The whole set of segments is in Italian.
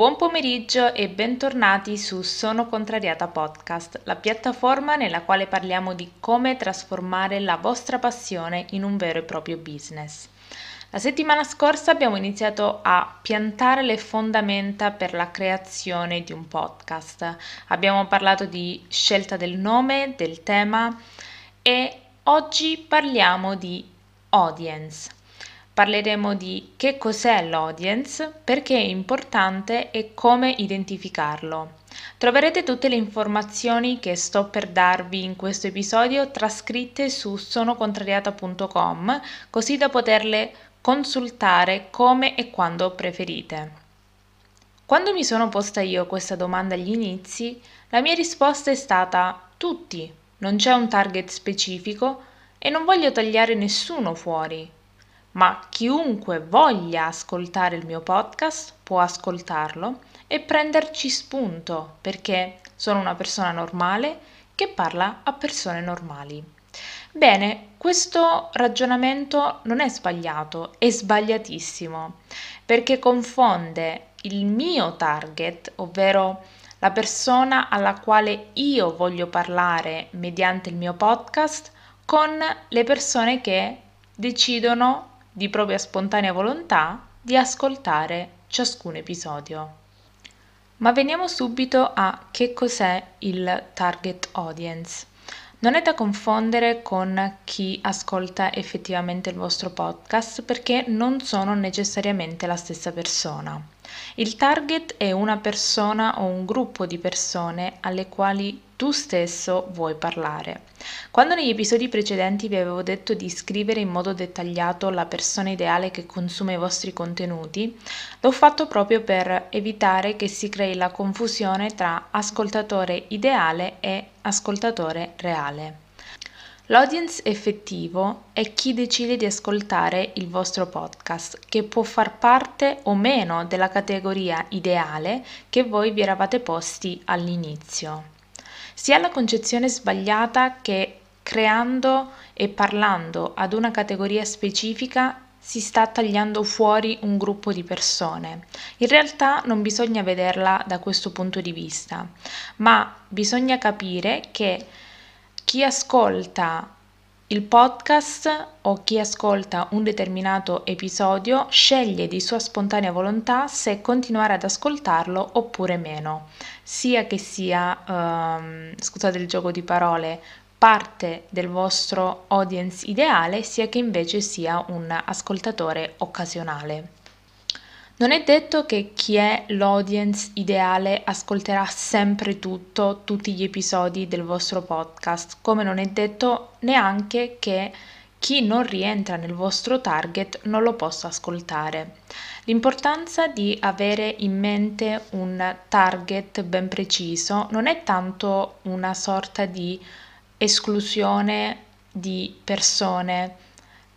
Buon pomeriggio e bentornati su Sono Contrariata Podcast, la piattaforma nella quale parliamo di come trasformare la vostra passione in un vero e proprio business. La settimana scorsa abbiamo iniziato a piantare le fondamenta per la creazione di un podcast. Abbiamo parlato di scelta del nome, del tema e oggi parliamo di audience. Parleremo di che cos'è l'audience, perché è importante e come identificarlo. Troverete tutte le informazioni che sto per darvi in questo episodio trascritte su sonocontrariata.com così da poterle consultare come e quando preferite. Quando mi sono posta io questa domanda agli inizi, la mia risposta è stata tutti, non c'è un target specifico e non voglio tagliare nessuno fuori ma chiunque voglia ascoltare il mio podcast può ascoltarlo e prenderci spunto perché sono una persona normale che parla a persone normali. Bene, questo ragionamento non è sbagliato, è sbagliatissimo perché confonde il mio target, ovvero la persona alla quale io voglio parlare mediante il mio podcast, con le persone che decidono di propria spontanea volontà di ascoltare ciascun episodio. Ma veniamo subito a che cos'è il target audience. Non è da confondere con chi ascolta effettivamente il vostro podcast perché non sono necessariamente la stessa persona. Il target è una persona o un gruppo di persone alle quali tu stesso vuoi parlare. Quando negli episodi precedenti vi avevo detto di scrivere in modo dettagliato la persona ideale che consuma i vostri contenuti, l'ho fatto proprio per evitare che si crei la confusione tra ascoltatore ideale e ascoltatore reale. L'audience effettivo è chi decide di ascoltare il vostro podcast, che può far parte o meno della categoria ideale che voi vi eravate posti all'inizio. Si ha la concezione sbagliata che creando e parlando ad una categoria specifica si sta tagliando fuori un gruppo di persone. In realtà non bisogna vederla da questo punto di vista, ma bisogna capire che chi ascolta il podcast o chi ascolta un determinato episodio sceglie di sua spontanea volontà se continuare ad ascoltarlo oppure meno, sia che sia, um, scusate il gioco di parole, parte del vostro audience ideale, sia che invece sia un ascoltatore occasionale. Non è detto che chi è l'audience ideale ascolterà sempre tutto, tutti gli episodi del vostro podcast, come non è detto neanche che chi non rientra nel vostro target non lo possa ascoltare. L'importanza di avere in mente un target ben preciso non è tanto una sorta di esclusione di persone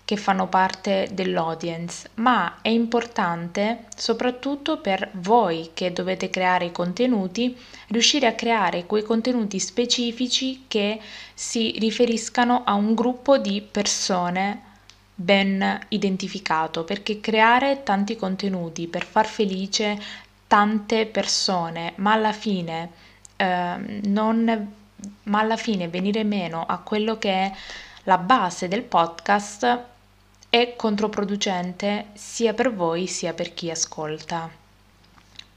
che fanno parte dell'audience, ma è importante soprattutto per voi che dovete creare i contenuti, riuscire a creare quei contenuti specifici che si riferiscano a un gruppo di persone ben identificato, perché creare tanti contenuti per far felice tante persone, ma alla fine eh, non ma alla fine venire meno a quello che è la base del podcast è controproducente sia per voi sia per chi ascolta.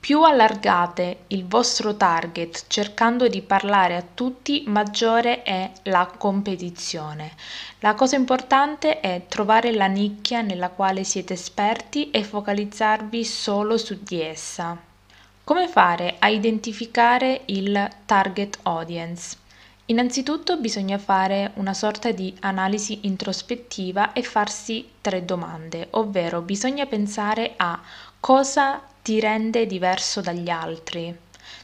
Più allargate il vostro target cercando di parlare a tutti, maggiore è la competizione. La cosa importante è trovare la nicchia nella quale siete esperti e focalizzarvi solo su di essa. Come fare a identificare il target audience? Innanzitutto bisogna fare una sorta di analisi introspettiva e farsi tre domande, ovvero bisogna pensare a cosa ti rende diverso dagli altri,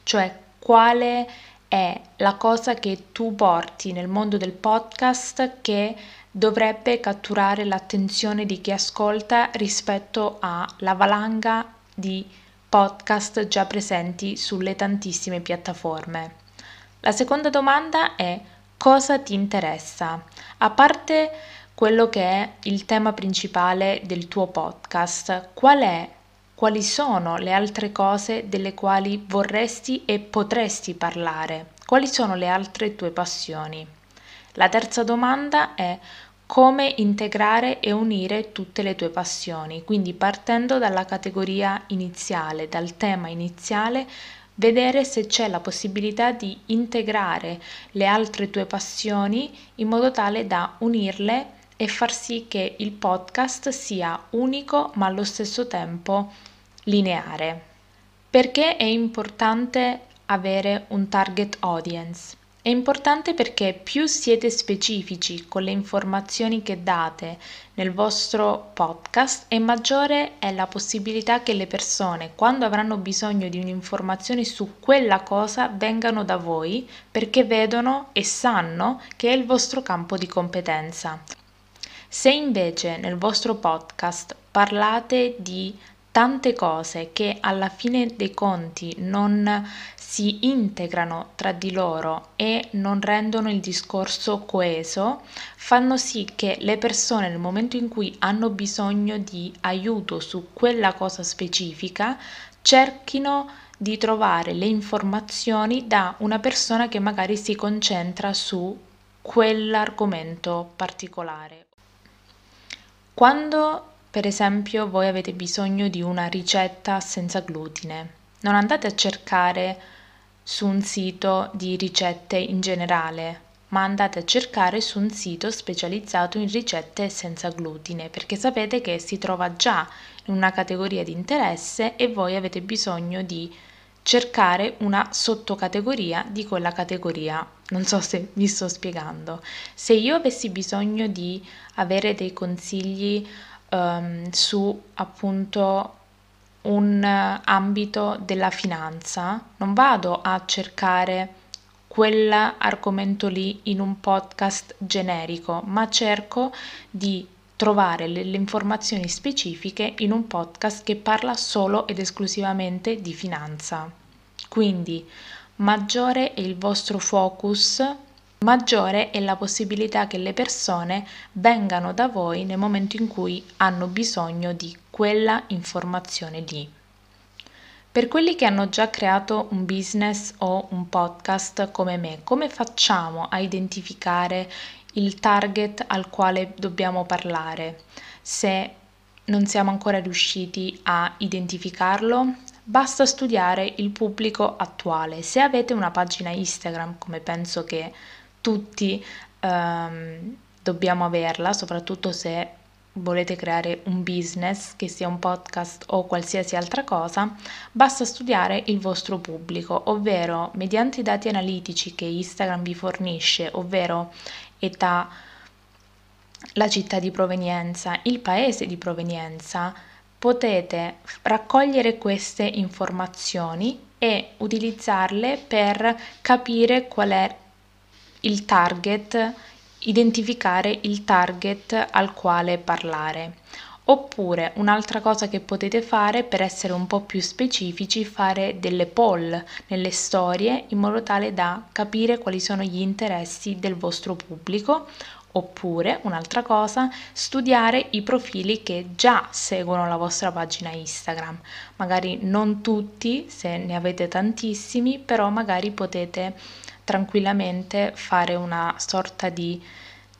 cioè quale è la cosa che tu porti nel mondo del podcast che dovrebbe catturare l'attenzione di chi ascolta rispetto alla valanga di podcast già presenti sulle tantissime piattaforme. La seconda domanda è cosa ti interessa? A parte quello che è il tema principale del tuo podcast, qual è quali sono le altre cose delle quali vorresti e potresti parlare? Quali sono le altre tue passioni? La terza domanda è come integrare e unire tutte le tue passioni, quindi partendo dalla categoria iniziale, dal tema iniziale, vedere se c'è la possibilità di integrare le altre tue passioni in modo tale da unirle e far sì che il podcast sia unico ma allo stesso tempo lineare. Perché è importante avere un target audience? È importante perché più siete specifici con le informazioni che date nel vostro podcast e maggiore è la possibilità che le persone, quando avranno bisogno di un'informazione su quella cosa, vengano da voi perché vedono e sanno che è il vostro campo di competenza. Se invece nel vostro podcast parlate di tante cose che alla fine dei conti non si integrano tra di loro e non rendono il discorso coeso, fanno sì che le persone nel momento in cui hanno bisogno di aiuto su quella cosa specifica cerchino di trovare le informazioni da una persona che magari si concentra su quell'argomento particolare. Quando per esempio voi avete bisogno di una ricetta senza glutine, non andate a cercare su un sito di ricette in generale, ma andate a cercare su un sito specializzato in ricette senza glutine, perché sapete che si trova già in una categoria di interesse e voi avete bisogno di cercare una sottocategoria di quella categoria. Non so se mi sto spiegando. Se io avessi bisogno di avere dei consigli um, su appunto un ambito della finanza, non vado a cercare quell'argomento lì in un podcast generico, ma cerco di trovare le, le, informazioni specifiche in un podcast che parla solo ed esclusivamente di finanza. Quindi maggiore è il vostro focus maggiore è la possibilità che le persone vengano da voi nel momento in cui hanno bisogno di quella informazione lì. Per quelli che hanno già creato un business o un podcast come me, come facciamo a identificare il target al quale dobbiamo parlare? Se non siamo ancora riusciti a identificarlo, basta studiare il pubblico attuale. Se avete una pagina Instagram, come penso che tutti ehm, dobbiamo averla, soprattutto se volete creare un business, che sia un podcast o qualsiasi altra cosa, basta studiare il vostro pubblico, ovvero mediante i dati analitici che Instagram vi fornisce, ovvero età, la città di provenienza, il paese di provenienza, potete raccogliere queste informazioni e utilizzarle per capire qual è il target, identificare il target al quale parlare. Oppure un'altra cosa che potete fare per essere un po' più specifici, fare delle poll nelle storie in modo tale da capire quali sono gli interessi del vostro pubblico. Oppure un'altra cosa, studiare i profili che già seguono la vostra pagina Instagram. Magari non tutti, se ne avete tantissimi, però magari potete tranquillamente fare una sorta di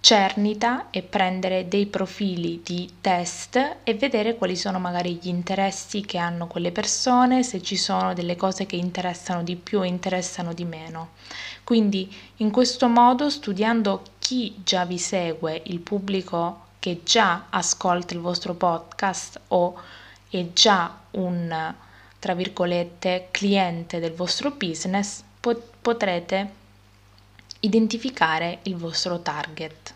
cernita e prendere dei profili di test e vedere quali sono magari gli interessi che hanno quelle persone, se ci sono delle cose che interessano di più o interessano di meno. Quindi in questo modo studiando chi già vi segue, il pubblico che già ascolta il vostro podcast o è già un tra virgolette cliente del vostro business, potrete identificare il vostro target.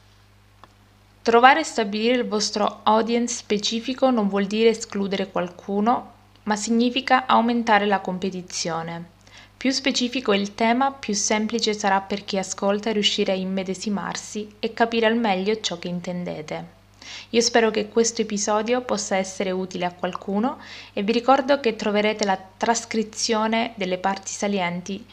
Trovare e stabilire il vostro audience specifico non vuol dire escludere qualcuno, ma significa aumentare la competizione. Più specifico è il tema, più semplice sarà per chi ascolta riuscire a immedesimarsi e capire al meglio ciò che intendete. Io spero che questo episodio possa essere utile a qualcuno e vi ricordo che troverete la trascrizione delle parti salienti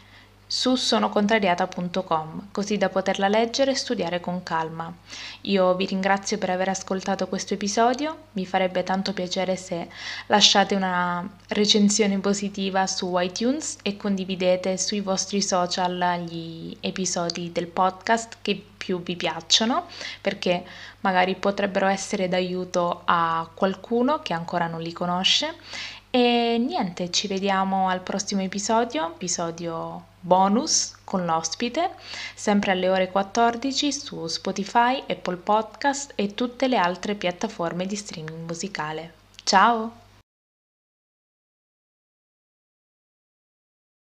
su sonocontrariata.com, così da poterla leggere e studiare con calma. Io vi ringrazio per aver ascoltato questo episodio, mi farebbe tanto piacere se lasciate una recensione positiva su iTunes e condividete sui vostri social gli episodi del podcast che più vi piacciono, perché magari potrebbero essere d'aiuto a qualcuno che ancora non li conosce. E niente, ci vediamo al prossimo episodio, episodio bonus con l'ospite, sempre alle ore 14 su Spotify, Apple Podcast e tutte le altre piattaforme di streaming musicale. Ciao!